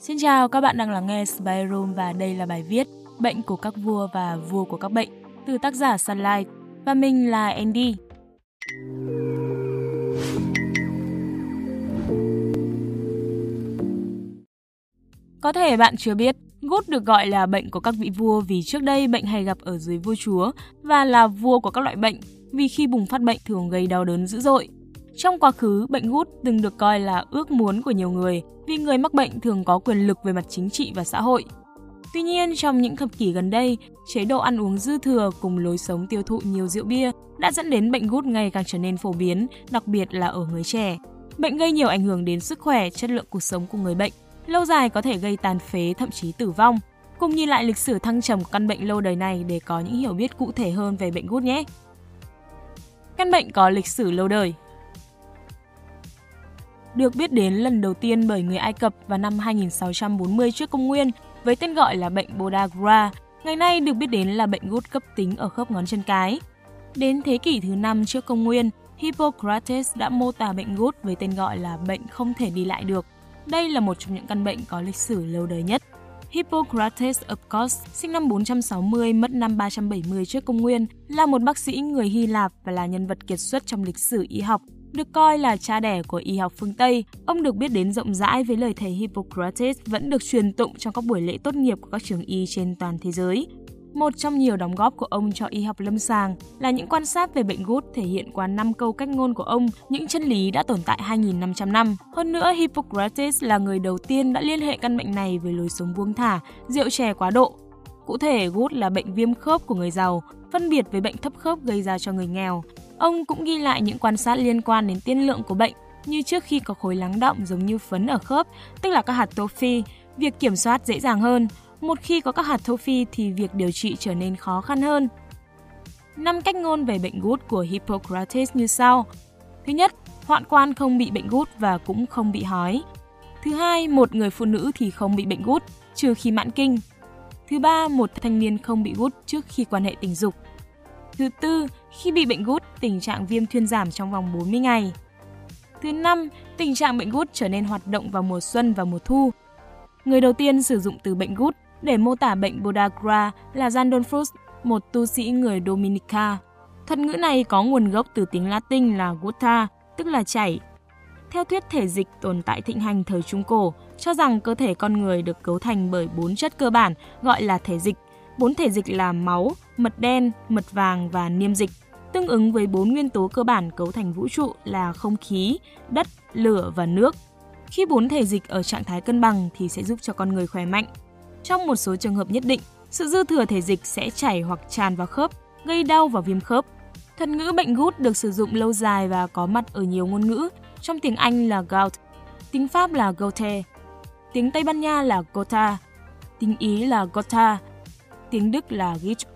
Xin chào, các bạn đang lắng nghe Spy Room và đây là bài viết Bệnh của các vua và vua của các bệnh từ tác giả Sunlight và mình là Andy. Có thể bạn chưa biết, gút được gọi là bệnh của các vị vua vì trước đây bệnh hay gặp ở dưới vua chúa và là vua của các loại bệnh vì khi bùng phát bệnh thường gây đau đớn dữ dội. Trong quá khứ, bệnh gút từng được coi là ước muốn của nhiều người vì người mắc bệnh thường có quyền lực về mặt chính trị và xã hội. Tuy nhiên, trong những thập kỷ gần đây, chế độ ăn uống dư thừa cùng lối sống tiêu thụ nhiều rượu bia đã dẫn đến bệnh gút ngày càng trở nên phổ biến, đặc biệt là ở người trẻ. Bệnh gây nhiều ảnh hưởng đến sức khỏe, chất lượng cuộc sống của người bệnh. Lâu dài có thể gây tàn phế, thậm chí tử vong. Cùng nhìn lại lịch sử thăng trầm của căn bệnh lâu đời này để có những hiểu biết cụ thể hơn về bệnh gút nhé. Căn bệnh có lịch sử lâu đời được biết đến lần đầu tiên bởi người Ai Cập vào năm 2640 trước công nguyên với tên gọi là bệnh Bodagra, ngày nay được biết đến là bệnh gút cấp tính ở khớp ngón chân cái. Đến thế kỷ thứ 5 trước công nguyên, Hippocrates đã mô tả bệnh gút với tên gọi là bệnh không thể đi lại được. Đây là một trong những căn bệnh có lịch sử lâu đời nhất. Hippocrates of Kos, sinh năm 460, mất năm 370 trước công nguyên, là một bác sĩ người Hy Lạp và là nhân vật kiệt xuất trong lịch sử y học. Được coi là cha đẻ của y học phương Tây, ông được biết đến rộng rãi với lời thầy Hippocrates vẫn được truyền tụng trong các buổi lễ tốt nghiệp của các trường y trên toàn thế giới. Một trong nhiều đóng góp của ông cho y học lâm sàng là những quan sát về bệnh gút thể hiện qua năm câu cách ngôn của ông, những chân lý đã tồn tại 2.500 năm. Hơn nữa, Hippocrates là người đầu tiên đã liên hệ căn bệnh này với lối sống buông thả, rượu chè quá độ. Cụ thể, gút là bệnh viêm khớp của người giàu, phân biệt với bệnh thấp khớp gây ra cho người nghèo. Ông cũng ghi lại những quan sát liên quan đến tiên lượng của bệnh, như trước khi có khối lắng động giống như phấn ở khớp, tức là các hạt tô phi, việc kiểm soát dễ dàng hơn. Một khi có các hạt tô phi thì việc điều trị trở nên khó khăn hơn. Năm cách ngôn về bệnh gút của Hippocrates như sau. Thứ nhất, hoạn quan không bị bệnh gút và cũng không bị hói. Thứ hai, một người phụ nữ thì không bị bệnh gút, trừ khi mãn kinh. Thứ ba, một thanh niên không bị gút trước khi quan hệ tình dục. Thứ tư, khi bị bệnh gút, tình trạng viêm thuyên giảm trong vòng 40 ngày. Thứ năm, tình trạng bệnh gút trở nên hoạt động vào mùa xuân và mùa thu. Người đầu tiên sử dụng từ bệnh gút để mô tả bệnh Bodagra là Zandolphus, một tu sĩ người Dominica. Thuật ngữ này có nguồn gốc từ tiếng Latin là gutta, tức là chảy. Theo thuyết thể dịch tồn tại thịnh hành thời Trung Cổ, cho rằng cơ thể con người được cấu thành bởi bốn chất cơ bản gọi là thể dịch. Bốn thể dịch là máu, mật đen, mật vàng và niêm dịch, tương ứng với bốn nguyên tố cơ bản cấu thành vũ trụ là không khí, đất, lửa và nước. Khi bốn thể dịch ở trạng thái cân bằng thì sẽ giúp cho con người khỏe mạnh. Trong một số trường hợp nhất định, sự dư thừa thể dịch sẽ chảy hoặc tràn vào khớp, gây đau và viêm khớp. Thuật ngữ bệnh gút được sử dụng lâu dài và có mặt ở nhiều ngôn ngữ, trong tiếng Anh là gout, tiếng Pháp là goute, tiếng Tây Ban Nha là gota, tiếng Ý là gota, tiếng Đức là Gitch.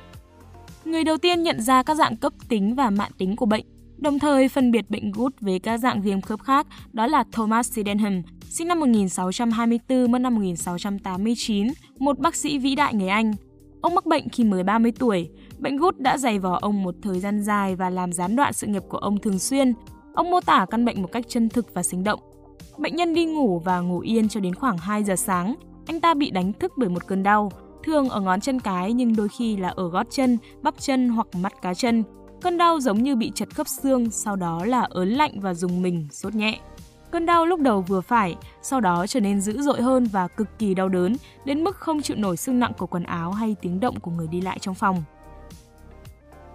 Người đầu tiên nhận ra các dạng cấp tính và mạn tính của bệnh, đồng thời phân biệt bệnh gút với các dạng viêm khớp khác, đó là Thomas Sydenham, sinh năm 1624, mất năm 1689, một bác sĩ vĩ đại người Anh. Ông mắc bệnh khi mới 30 tuổi. Bệnh gút đã dày vò ông một thời gian dài và làm gián đoạn sự nghiệp của ông thường xuyên. Ông mô tả căn bệnh một cách chân thực và sinh động. Bệnh nhân đi ngủ và ngủ yên cho đến khoảng 2 giờ sáng. Anh ta bị đánh thức bởi một cơn đau, thường ở ngón chân cái nhưng đôi khi là ở gót chân, bắp chân hoặc mắt cá chân. Cơn đau giống như bị chật khớp xương, sau đó là ớn lạnh và dùng mình, sốt nhẹ. Cơn đau lúc đầu vừa phải, sau đó trở nên dữ dội hơn và cực kỳ đau đớn, đến mức không chịu nổi sức nặng của quần áo hay tiếng động của người đi lại trong phòng.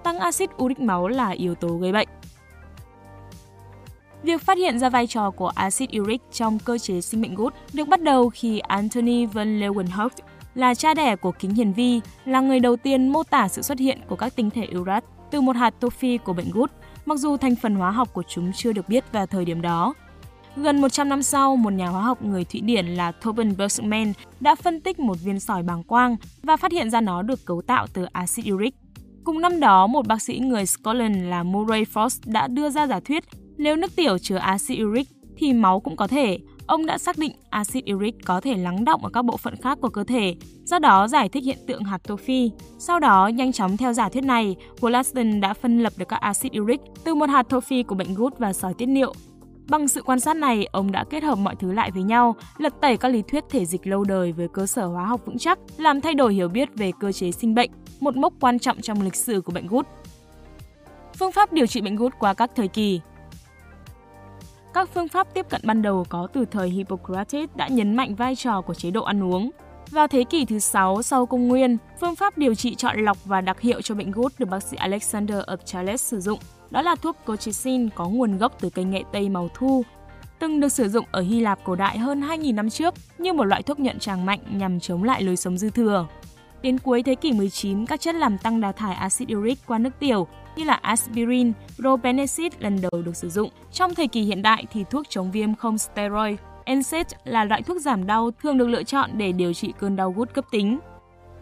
Tăng axit uric máu là yếu tố gây bệnh. Việc phát hiện ra vai trò của axit uric trong cơ chế sinh mệnh gút được bắt đầu khi Anthony van Leeuwenhoek là cha đẻ của kính hiển vi, là người đầu tiên mô tả sự xuất hiện của các tinh thể urat từ một hạt tô phi của bệnh gút, mặc dù thành phần hóa học của chúng chưa được biết vào thời điểm đó. Gần 100 năm sau, một nhà hóa học người Thụy Điển là Torben Bergman đã phân tích một viên sỏi bàng quang và phát hiện ra nó được cấu tạo từ axit uric. Cùng năm đó, một bác sĩ người Scotland là Murray Frost đã đưa ra giả thuyết nếu nước tiểu chứa axit uric thì máu cũng có thể. Ông đã xác định axit uric có thể lắng động ở các bộ phận khác của cơ thể, do đó giải thích hiện tượng hạt tô phi. Sau đó, nhanh chóng theo giả thuyết này, Wollaston đã phân lập được các axit uric từ một hạt tô phi của bệnh gút và sỏi tiết niệu. Bằng sự quan sát này, ông đã kết hợp mọi thứ lại với nhau, lật tẩy các lý thuyết thể dịch lâu đời với cơ sở hóa học vững chắc, làm thay đổi hiểu biết về cơ chế sinh bệnh, một mốc quan trọng trong lịch sử của bệnh gút. Phương pháp điều trị bệnh gút qua các thời kỳ các phương pháp tiếp cận ban đầu có từ thời Hippocrates đã nhấn mạnh vai trò của chế độ ăn uống. Vào thế kỷ thứ 6 sau công nguyên, phương pháp điều trị chọn lọc và đặc hiệu cho bệnh gút được bác sĩ Alexander of Charles sử dụng đó là thuốc colchicine có nguồn gốc từ cây nghệ tây màu thu, từng được sử dụng ở Hy Lạp cổ đại hơn 2.000 năm trước như một loại thuốc nhận tràng mạnh nhằm chống lại lối sống dư thừa. Đến cuối thế kỷ 19, các chất làm tăng đào thải axit uric qua nước tiểu như là aspirin, probenecid lần đầu được sử dụng. Trong thời kỳ hiện đại thì thuốc chống viêm không steroid NSAID là loại thuốc giảm đau thường được lựa chọn để điều trị cơn đau gút cấp tính.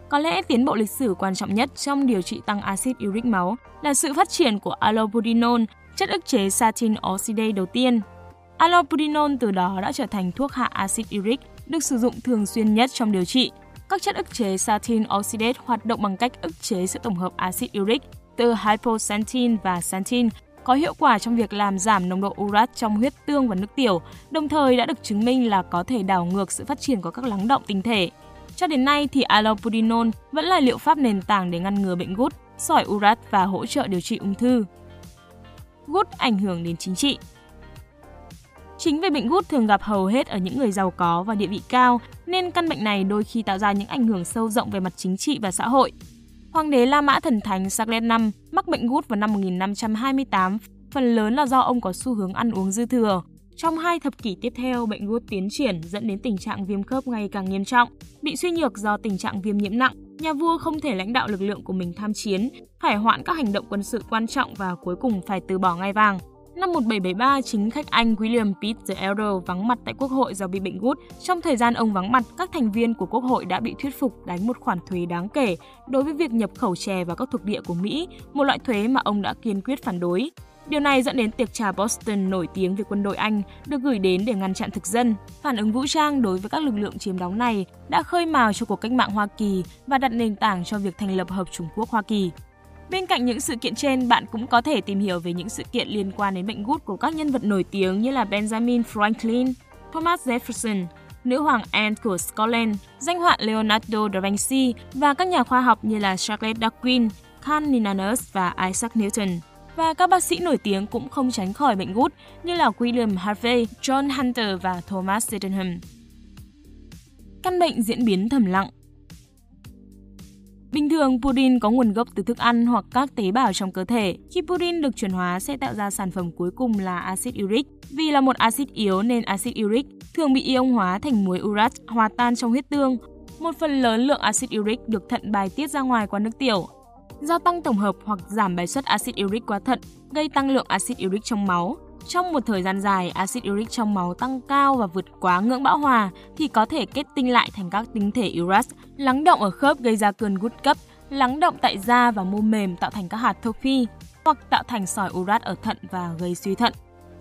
Có lẽ tiến bộ lịch sử quan trọng nhất trong điều trị tăng axit uric máu là sự phát triển của allopurinol, chất ức chế satin oxidase đầu tiên. Allopurinol từ đó đã trở thành thuốc hạ axit uric được sử dụng thường xuyên nhất trong điều trị. Các chất ức chế satin oxidase hoạt động bằng cách ức chế sự tổng hợp axit uric từ hypoxanthin và xanthine có hiệu quả trong việc làm giảm nồng độ urat trong huyết tương và nước tiểu, đồng thời đã được chứng minh là có thể đảo ngược sự phát triển của các lắng động tinh thể. Cho đến nay thì allopurinol vẫn là liệu pháp nền tảng để ngăn ngừa bệnh gút, sỏi urat và hỗ trợ điều trị ung thư. Gút ảnh hưởng đến chính trị Chính vì bệnh gút thường gặp hầu hết ở những người giàu có và địa vị cao, nên căn bệnh này đôi khi tạo ra những ảnh hưởng sâu rộng về mặt chính trị và xã hội. Hoàng đế La Mã Thần Thánh Charles V mắc bệnh gút vào năm 1528, phần lớn là do ông có xu hướng ăn uống dư thừa. Trong hai thập kỷ tiếp theo, bệnh gút tiến triển dẫn đến tình trạng viêm khớp ngày càng nghiêm trọng. Bị suy nhược do tình trạng viêm nhiễm nặng, nhà vua không thể lãnh đạo lực lượng của mình tham chiến, phải hoãn các hành động quân sự quan trọng và cuối cùng phải từ bỏ ngai vàng. Năm 1773, chính khách Anh William Pitt the Elder vắng mặt tại Quốc hội do bị bệnh gút. Trong thời gian ông vắng mặt, các thành viên của Quốc hội đã bị thuyết phục đánh một khoản thuế đáng kể đối với việc nhập khẩu chè vào các thuộc địa của Mỹ, một loại thuế mà ông đã kiên quyết phản đối. Điều này dẫn đến tiệc trà Boston nổi tiếng về quân đội Anh được gửi đến để ngăn chặn thực dân. Phản ứng vũ trang đối với các lực lượng chiếm đóng này đã khơi mào cho cuộc cách mạng Hoa Kỳ và đặt nền tảng cho việc thành lập Hợp Trung Quốc Hoa Kỳ. Bên cạnh những sự kiện trên, bạn cũng có thể tìm hiểu về những sự kiện liên quan đến bệnh gút của các nhân vật nổi tiếng như là Benjamin Franklin, Thomas Jefferson, nữ hoàng Anne của Scotland, danh họa Leonardo da Vinci và các nhà khoa học như là Charles Darwin, Carl Linnaeus và Isaac Newton. Và các bác sĩ nổi tiếng cũng không tránh khỏi bệnh gút như là William Harvey, John Hunter và Thomas Sydenham. Căn bệnh diễn biến thầm lặng Bình thường, purin có nguồn gốc từ thức ăn hoặc các tế bào trong cơ thể. Khi purin được chuyển hóa sẽ tạo ra sản phẩm cuối cùng là axit uric. Vì là một axit yếu nên axit uric thường bị ion hóa thành muối urat hòa tan trong huyết tương. Một phần lớn lượng axit uric được thận bài tiết ra ngoài qua nước tiểu. Do tăng tổng hợp hoặc giảm bài xuất axit uric qua thận, gây tăng lượng axit uric trong máu. Trong một thời gian dài, axit uric trong máu tăng cao và vượt quá ngưỡng bão hòa thì có thể kết tinh lại thành các tinh thể urat, lắng động ở khớp gây ra cơn gút cấp, lắng động tại da và mô mềm tạo thành các hạt thô phi, hoặc tạo thành sỏi urat ở thận và gây suy thận.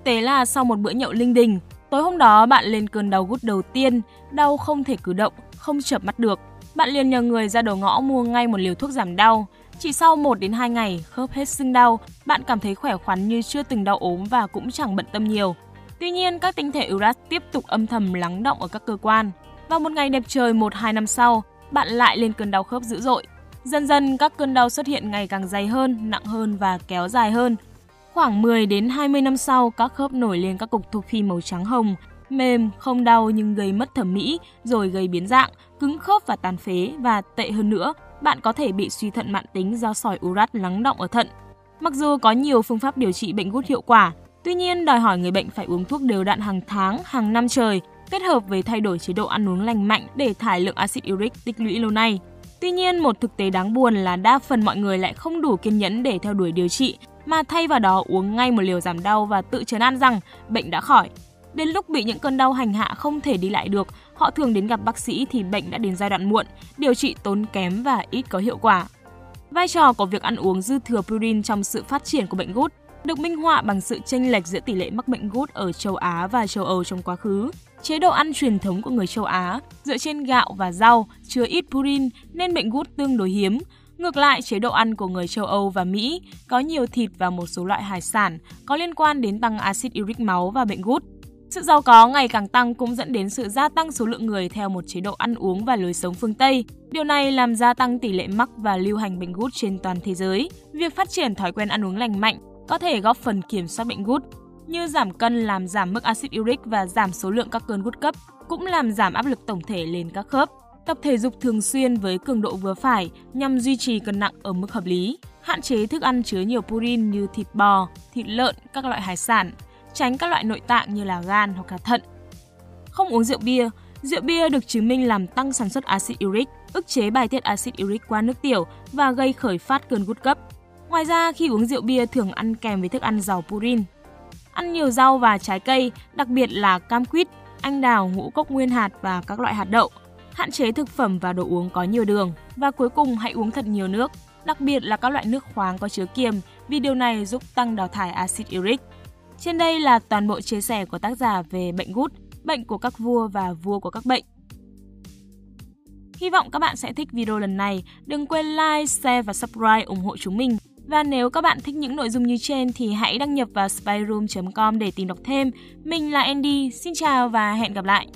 Thế là sau một bữa nhậu linh đình, tối hôm đó bạn lên cơn đau gút đầu tiên, đau không thể cử động, không chợp mắt được. Bạn liền nhờ người ra đầu ngõ mua ngay một liều thuốc giảm đau, chỉ sau 1 đến 2 ngày, khớp hết sưng đau, bạn cảm thấy khỏe khoắn như chưa từng đau ốm và cũng chẳng bận tâm nhiều. Tuy nhiên, các tinh thể urat tiếp tục âm thầm lắng động ở các cơ quan. Vào một ngày đẹp trời 1-2 năm sau, bạn lại lên cơn đau khớp dữ dội. Dần dần các cơn đau xuất hiện ngày càng dày hơn, nặng hơn và kéo dài hơn. Khoảng 10 đến 20 năm sau, các khớp nổi lên các cục thuộc phi màu trắng hồng, mềm, không đau nhưng gây mất thẩm mỹ, rồi gây biến dạng, cứng khớp và tàn phế và tệ hơn nữa, bạn có thể bị suy thận mạn tính do sỏi urat lắng động ở thận. Mặc dù có nhiều phương pháp điều trị bệnh gút hiệu quả, tuy nhiên đòi hỏi người bệnh phải uống thuốc đều đặn hàng tháng, hàng năm trời, kết hợp với thay đổi chế độ ăn uống lành mạnh để thải lượng axit uric tích lũy lâu nay. Tuy nhiên, một thực tế đáng buồn là đa phần mọi người lại không đủ kiên nhẫn để theo đuổi điều trị, mà thay vào đó uống ngay một liều giảm đau và tự trấn an rằng bệnh đã khỏi. Đến lúc bị những cơn đau hành hạ không thể đi lại được, họ thường đến gặp bác sĩ thì bệnh đã đến giai đoạn muộn, điều trị tốn kém và ít có hiệu quả. Vai trò của việc ăn uống dư thừa purin trong sự phát triển của bệnh gút được minh họa bằng sự chênh lệch giữa tỷ lệ mắc bệnh gút ở châu Á và châu Âu trong quá khứ. Chế độ ăn truyền thống của người châu Á dựa trên gạo và rau chứa ít purin nên bệnh gút tương đối hiếm. Ngược lại, chế độ ăn của người châu Âu và Mỹ có nhiều thịt và một số loại hải sản có liên quan đến tăng axit uric máu và bệnh gút. Sự giàu có ngày càng tăng cũng dẫn đến sự gia tăng số lượng người theo một chế độ ăn uống và lối sống phương Tây. Điều này làm gia tăng tỷ lệ mắc và lưu hành bệnh gút trên toàn thế giới. Việc phát triển thói quen ăn uống lành mạnh có thể góp phần kiểm soát bệnh gút, như giảm cân làm giảm mức axit uric và giảm số lượng các cơn gút cấp, cũng làm giảm áp lực tổng thể lên các khớp. Tập thể dục thường xuyên với cường độ vừa phải nhằm duy trì cân nặng ở mức hợp lý, hạn chế thức ăn chứa nhiều purin như thịt bò, thịt lợn, các loại hải sản, tránh các loại nội tạng như là gan hoặc là thận. Không uống rượu bia, rượu bia được chứng minh làm tăng sản xuất axit uric, ức chế bài tiết axit uric qua nước tiểu và gây khởi phát cơn gút cấp. Ngoài ra, khi uống rượu bia thường ăn kèm với thức ăn giàu purin. Ăn nhiều rau và trái cây, đặc biệt là cam quýt, anh đào, ngũ cốc nguyên hạt và các loại hạt đậu. Hạn chế thực phẩm và đồ uống có nhiều đường. Và cuối cùng hãy uống thật nhiều nước, đặc biệt là các loại nước khoáng có chứa kiềm vì điều này giúp tăng đào thải axit uric. Trên đây là toàn bộ chia sẻ của tác giả về bệnh gút, bệnh của các vua và vua của các bệnh. Hy vọng các bạn sẽ thích video lần này. Đừng quên like, share và subscribe ủng hộ chúng mình. Và nếu các bạn thích những nội dung như trên thì hãy đăng nhập vào spyroom.com để tìm đọc thêm. Mình là Andy, xin chào và hẹn gặp lại.